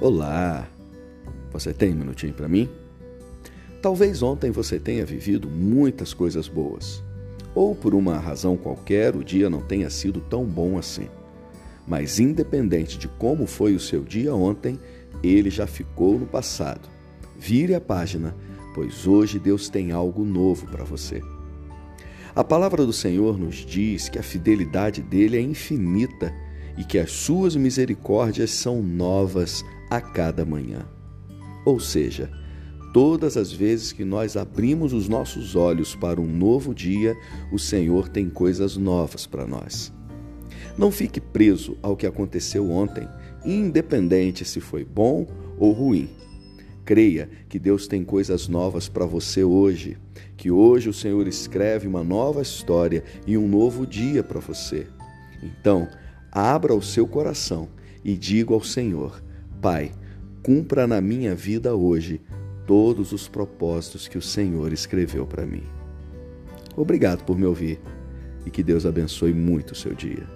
Olá! Você tem um minutinho para mim? Talvez ontem você tenha vivido muitas coisas boas, ou por uma razão qualquer o dia não tenha sido tão bom assim. Mas, independente de como foi o seu dia ontem, ele já ficou no passado. Vire a página, pois hoje Deus tem algo novo para você. A palavra do Senhor nos diz que a fidelidade dele é infinita e que as suas misericórdias são novas a cada manhã. Ou seja, todas as vezes que nós abrimos os nossos olhos para um novo dia, o Senhor tem coisas novas para nós. Não fique preso ao que aconteceu ontem, independente se foi bom ou ruim. Creia que Deus tem coisas novas para você hoje, que hoje o Senhor escreve uma nova história e um novo dia para você. Então, abra o seu coração e diga ao Senhor: Pai, cumpra na minha vida hoje todos os propósitos que o Senhor escreveu para mim. Obrigado por me ouvir e que Deus abençoe muito o seu dia.